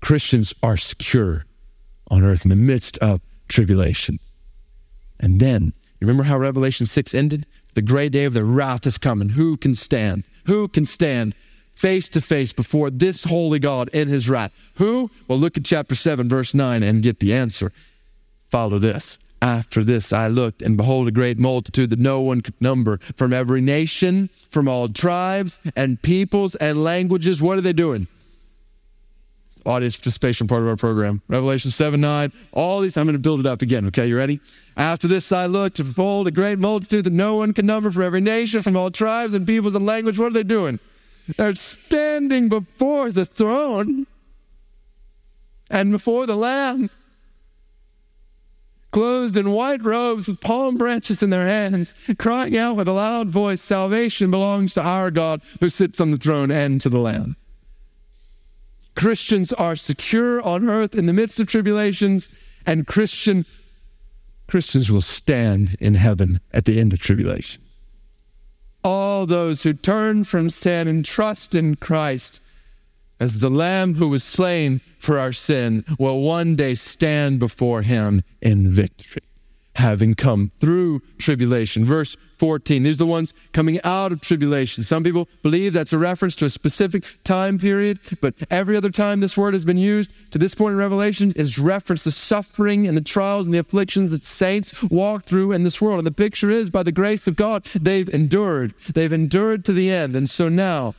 Christians are secure on earth in the midst of tribulation. And then, you remember how Revelation 6 ended? The great day of the wrath is coming. Who can stand? Who can stand face to face before this holy God in his wrath? Who? Well, look at chapter 7, verse 9, and get the answer. Follow this. After this, I looked, and behold, a great multitude that no one could number from every nation, from all tribes and peoples and languages. What are they doing? Audience participation part of our program. Revelation 7 9. All these, I'm going to build it up again. Okay, you ready? After this, I looked, and behold, a great multitude that no one can number from every nation, from all tribes and peoples and languages. What are they doing? They're standing before the throne and before the Lamb clothed in white robes with palm branches in their hands, crying out with a loud voice, Salvation belongs to our God who sits on the throne and to the Lamb. Christians are secure on earth in the midst of tribulations, and Christian Christians will stand in heaven at the end of tribulation. All those who turn from sin and trust in Christ as the Lamb who was slain for our sin will one day stand before him in victory, having come through tribulation. Verse 14, these are the ones coming out of tribulation. Some people believe that's a reference to a specific time period, but every other time this word has been used to this point in Revelation is reference the suffering and the trials and the afflictions that saints walk through in this world. And the picture is by the grace of God, they've endured. They've endured to the end. And so now,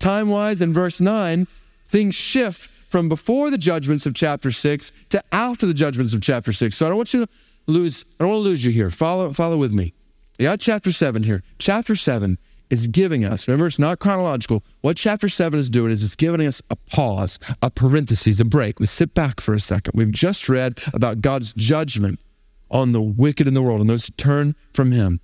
time wise, in verse 9, things shift from before the judgments of chapter 6 to after the judgments of chapter 6. So I don't want you to lose I don't want to lose you here. Follow follow with me. You got chapter 7 here. Chapter 7 is giving us, remember, it's not chronological. What chapter 7 is doing is it's giving us a pause, a parenthesis, a break. We sit back for a second. We've just read about God's judgment on the wicked in the world and those who turn from Him.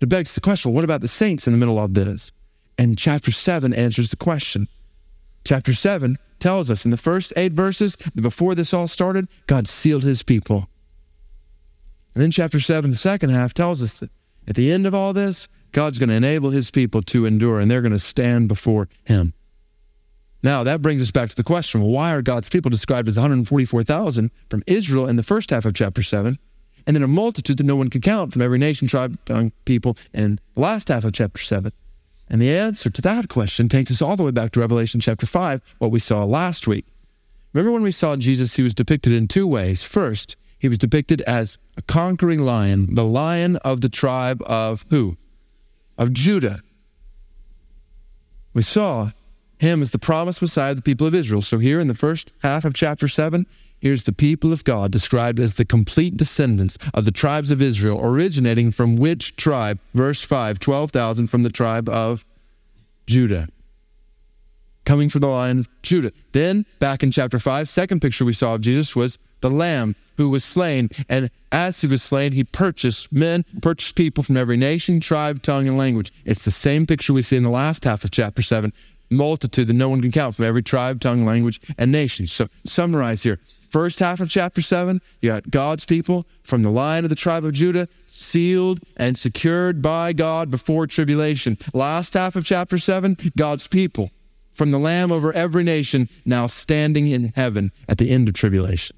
It begs the question what about the saints in the middle of this? And chapter 7 answers the question. Chapter 7 tells us in the first eight verses, that before this all started, God sealed His people. And then chapter 7, the second half, tells us that at the end of all this, God's going to enable his people to endure and they're going to stand before him. Now, that brings us back to the question well, why are God's people described as 144,000 from Israel in the first half of chapter 7, and then a multitude that no one can count from every nation, tribe, tongue, people in the last half of chapter 7? And the answer to that question takes us all the way back to Revelation chapter 5, what we saw last week. Remember when we saw Jesus, he was depicted in two ways. First, he was depicted as a conquering lion, the lion of the tribe of who? Of Judah. We saw him as the promised Messiah of the people of Israel. So here in the first half of chapter 7, here's the people of God described as the complete descendants of the tribes of Israel, originating from which tribe? Verse 5 12,000 from the tribe of Judah. Coming from the line of Judah. Then, back in chapter 5, second picture we saw of Jesus was the lamb who was slain. And as he was slain, he purchased men, purchased people from every nation, tribe, tongue, and language. It's the same picture we see in the last half of chapter 7 multitude that no one can count from every tribe, tongue, language, and nation. So, summarize here. First half of chapter 7, you got God's people from the line of the tribe of Judah, sealed and secured by God before tribulation. Last half of chapter 7, God's people from the Lamb over every nation, now standing in heaven at the end of tribulation.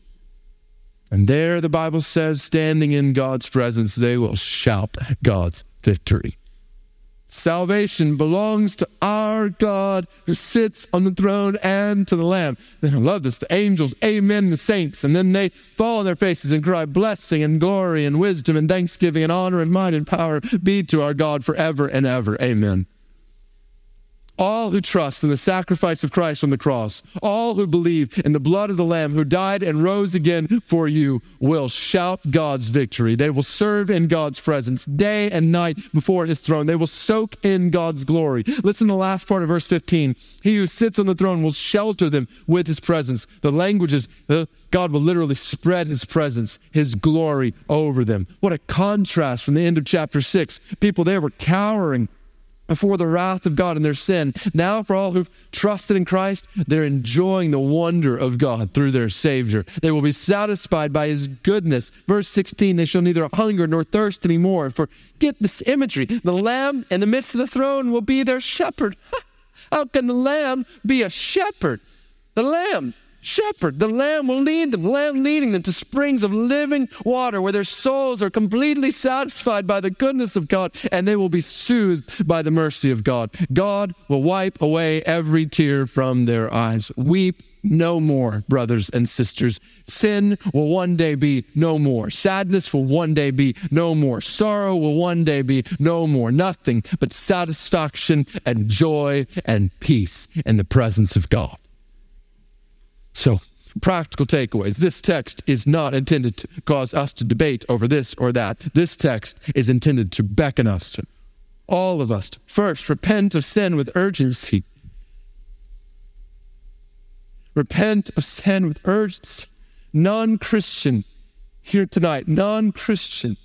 And there, the Bible says, standing in God's presence, they will shout God's victory. Salvation belongs to our God who sits on the throne and to the Lamb. Then I love this. The angels, amen, the saints. And then they fall on their faces and cry, Blessing and glory and wisdom and thanksgiving and honor and might and power be to our God forever and ever. Amen all who trust in the sacrifice of Christ on the cross, all who believe in the blood of the Lamb who died and rose again for you, will shout God's victory. They will serve in God's presence day and night before his throne. They will soak in God's glory. Listen to the last part of verse 15. He who sits on the throne will shelter them with his presence. The languages, uh, God will literally spread his presence, his glory over them. What a contrast from the end of chapter 6. People there were cowering before the wrath of God and their sin. Now, for all who've trusted in Christ, they're enjoying the wonder of God through their Savior. They will be satisfied by His goodness. Verse 16, they shall neither hunger nor thirst anymore. For get this imagery the Lamb in the midst of the throne will be their shepherd. How can the Lamb be a shepherd? The Lamb shepherd. The Lamb will lead them, the Lamb leading them to springs of living water where their souls are completely satisfied by the goodness of God and they will be soothed by the mercy of God. God will wipe away every tear from their eyes. Weep no more, brothers and sisters. Sin will one day be no more. Sadness will one day be no more. Sorrow will one day be no more. Nothing but satisfaction and joy and peace in the presence of God. So, practical takeaways. This text is not intended to cause us to debate over this or that. This text is intended to beckon us to, all of us, to first repent of sin with urgency. Repent of sin with urgency. Non Christian, here tonight, non Christian,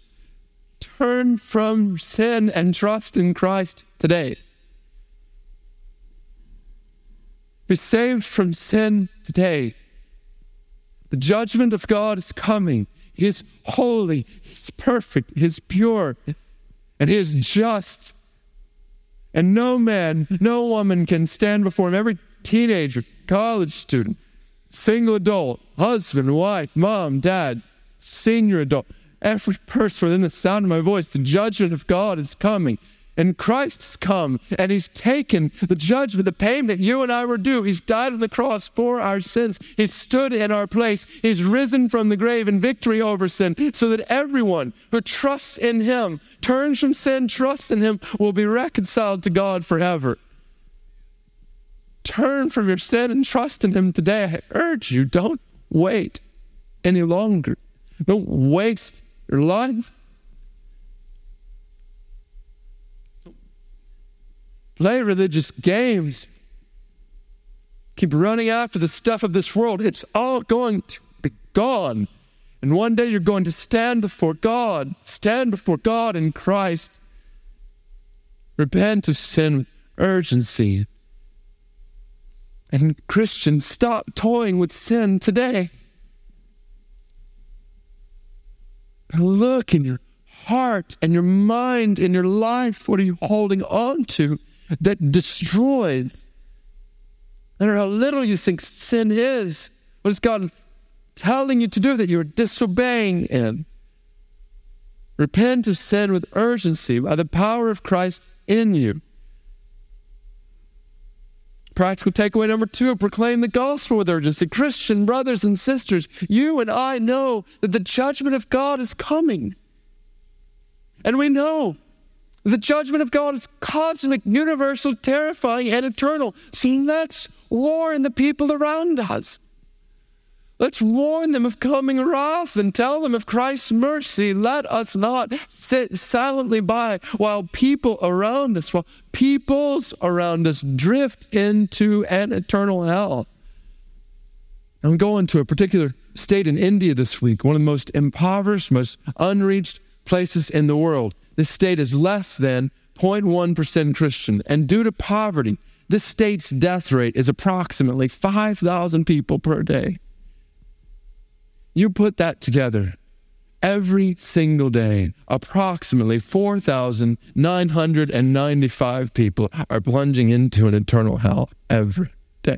turn from sin and trust in Christ today. Be saved from sin today. The judgment of God is coming. He is holy, He's perfect, He's pure, and He is just. And no man, no woman can stand before Him. Every teenager, college student, single adult, husband, wife, mom, dad, senior adult, every person within the sound of my voice, the judgment of God is coming. And Christ's come and he's taken the judgment, the payment you and I were due. He's died on the cross for our sins. He's stood in our place. He's risen from the grave in victory over sin so that everyone who trusts in him, turns from sin, trusts in him, will be reconciled to God forever. Turn from your sin and trust in him today. I urge you, don't wait any longer. Don't waste your life. Play religious games. Keep running after the stuff of this world. It's all going to be gone. And one day you're going to stand before God, stand before God in Christ. Repent of sin with urgency. And Christians, stop toying with sin today. Look in your heart and your mind and your life. What are you holding on to that destroys? No matter how little you think sin is, what is God telling you to do that you're disobeying in? Repent of sin with urgency by the power of Christ in you. Practical takeaway number two proclaim the gospel with urgency. Christian brothers and sisters, you and I know that the judgment of God is coming. And we know the judgment of God is cosmic, universal, terrifying, and eternal. So let's warn the people around us. Let's warn them of coming wrath and tell them of Christ's mercy. Let us not sit silently by while people around us, while peoples around us drift into an eternal hell. I'm going to a particular state in India this week, one of the most impoverished, most unreached places in the world. This state is less than 0.1% Christian. And due to poverty, this state's death rate is approximately 5,000 people per day. You put that together. Every single day, approximately 4,995 people are plunging into an eternal hell every day.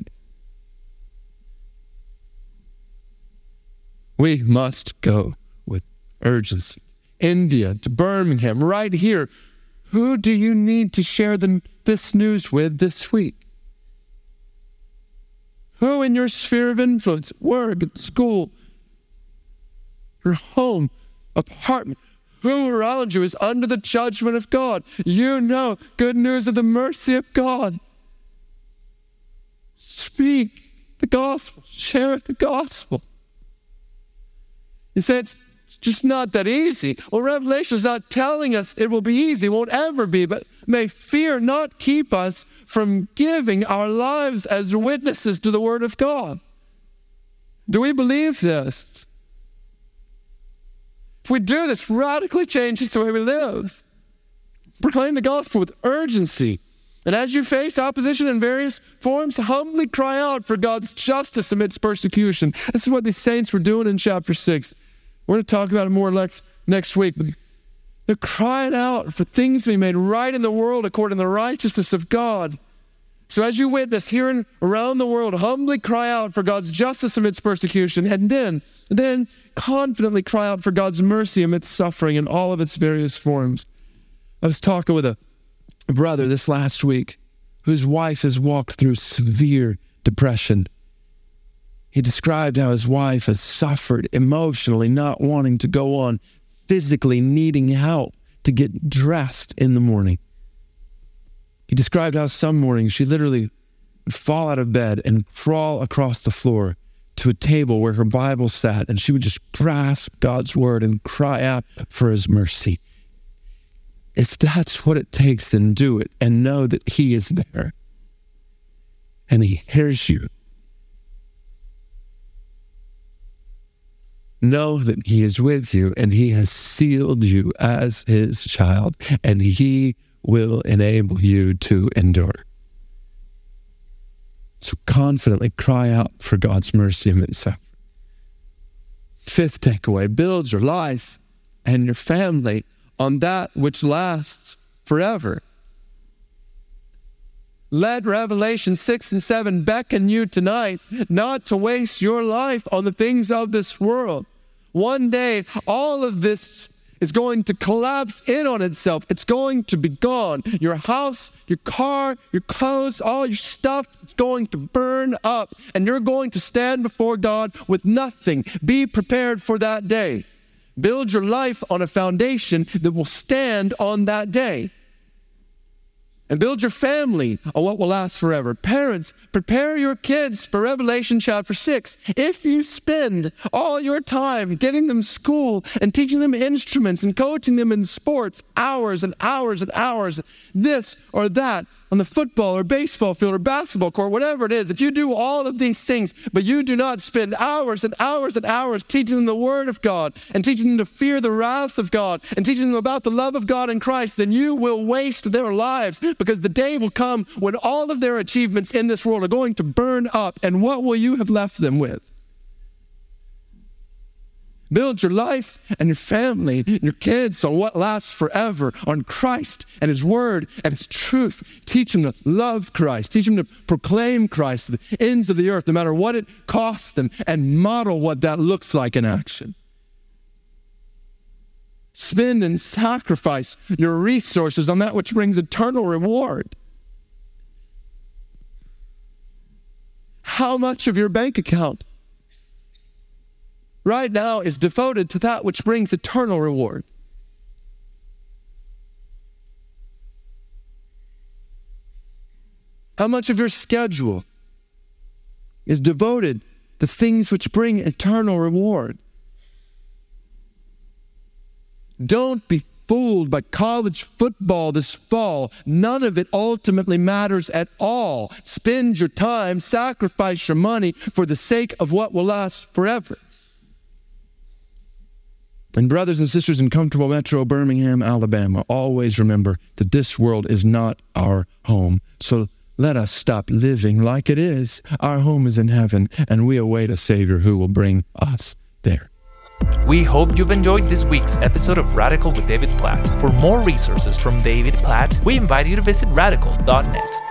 We must go with urgency. India to Birmingham, right here. Who do you need to share the, this news with this week? Who in your sphere of influence, work, at school, your home, apartment, who around you is under the judgment of God. You know good news of the mercy of God. Speak the gospel, share the gospel. You say it's just not that easy. Well, Revelation is not telling us it will be easy, it won't ever be, but may fear not keep us from giving our lives as witnesses to the Word of God. Do we believe this? If we do this, radically changes the way we live. Proclaim the gospel with urgency. And as you face opposition in various forms, humbly cry out for God's justice amidst persecution. This is what these saints were doing in chapter 6. We're going to talk about it more next, next week. They're crying out for things to be made right in the world according to the righteousness of God. So as you witness here and around the world, humbly cry out for God's justice amidst persecution, and then, then confidently cry out for God's mercy amidst suffering in all of its various forms. I was talking with a brother this last week whose wife has walked through severe depression. He described how his wife has suffered emotionally, not wanting to go on, physically needing help to get dressed in the morning. He described how some mornings she literally would fall out of bed and crawl across the floor to a table where her Bible sat, and she would just grasp God's word and cry out for his mercy. If that's what it takes, then do it and know that he is there and he hears you. Know that he is with you and he has sealed you as his child and he will enable you to endure. So confidently cry out for God's mercy amid suffering. Fifth takeaway build your life and your family on that which lasts forever. Let Revelation 6 and 7 beckon you tonight not to waste your life on the things of this world. One day, all of this is going to collapse in on itself. It's going to be gone. Your house, your car, your clothes, all your stuff, it's going to burn up. And you're going to stand before God with nothing. Be prepared for that day. Build your life on a foundation that will stand on that day. And build your family on what will last forever. Parents, prepare your kids for Revelation chapter 6. If you spend all your time getting them school and teaching them instruments and coaching them in sports, hours and hours and hours, this or that, on the football or baseball field or basketball court, whatever it is, if you do all of these things, but you do not spend hours and hours and hours teaching them the Word of God and teaching them to fear the wrath of God and teaching them about the love of God in Christ, then you will waste their lives because the day will come when all of their achievements in this world are going to burn up. And what will you have left them with? Build your life and your family and your kids on what lasts forever, on Christ and His Word and His truth. Teach them to love Christ. Teach them to proclaim Christ to the ends of the earth, no matter what it costs them, and model what that looks like in action. Spend and sacrifice your resources on that which brings eternal reward. How much of your bank account right now is devoted to that which brings eternal reward. How much of your schedule is devoted to things which bring eternal reward? Don't be fooled by college football this fall. None of it ultimately matters at all. Spend your time, sacrifice your money for the sake of what will last forever. And, brothers and sisters in comfortable Metro Birmingham, Alabama, always remember that this world is not our home. So let us stop living like it is. Our home is in heaven, and we await a Savior who will bring us there. We hope you've enjoyed this week's episode of Radical with David Platt. For more resources from David Platt, we invite you to visit radical.net.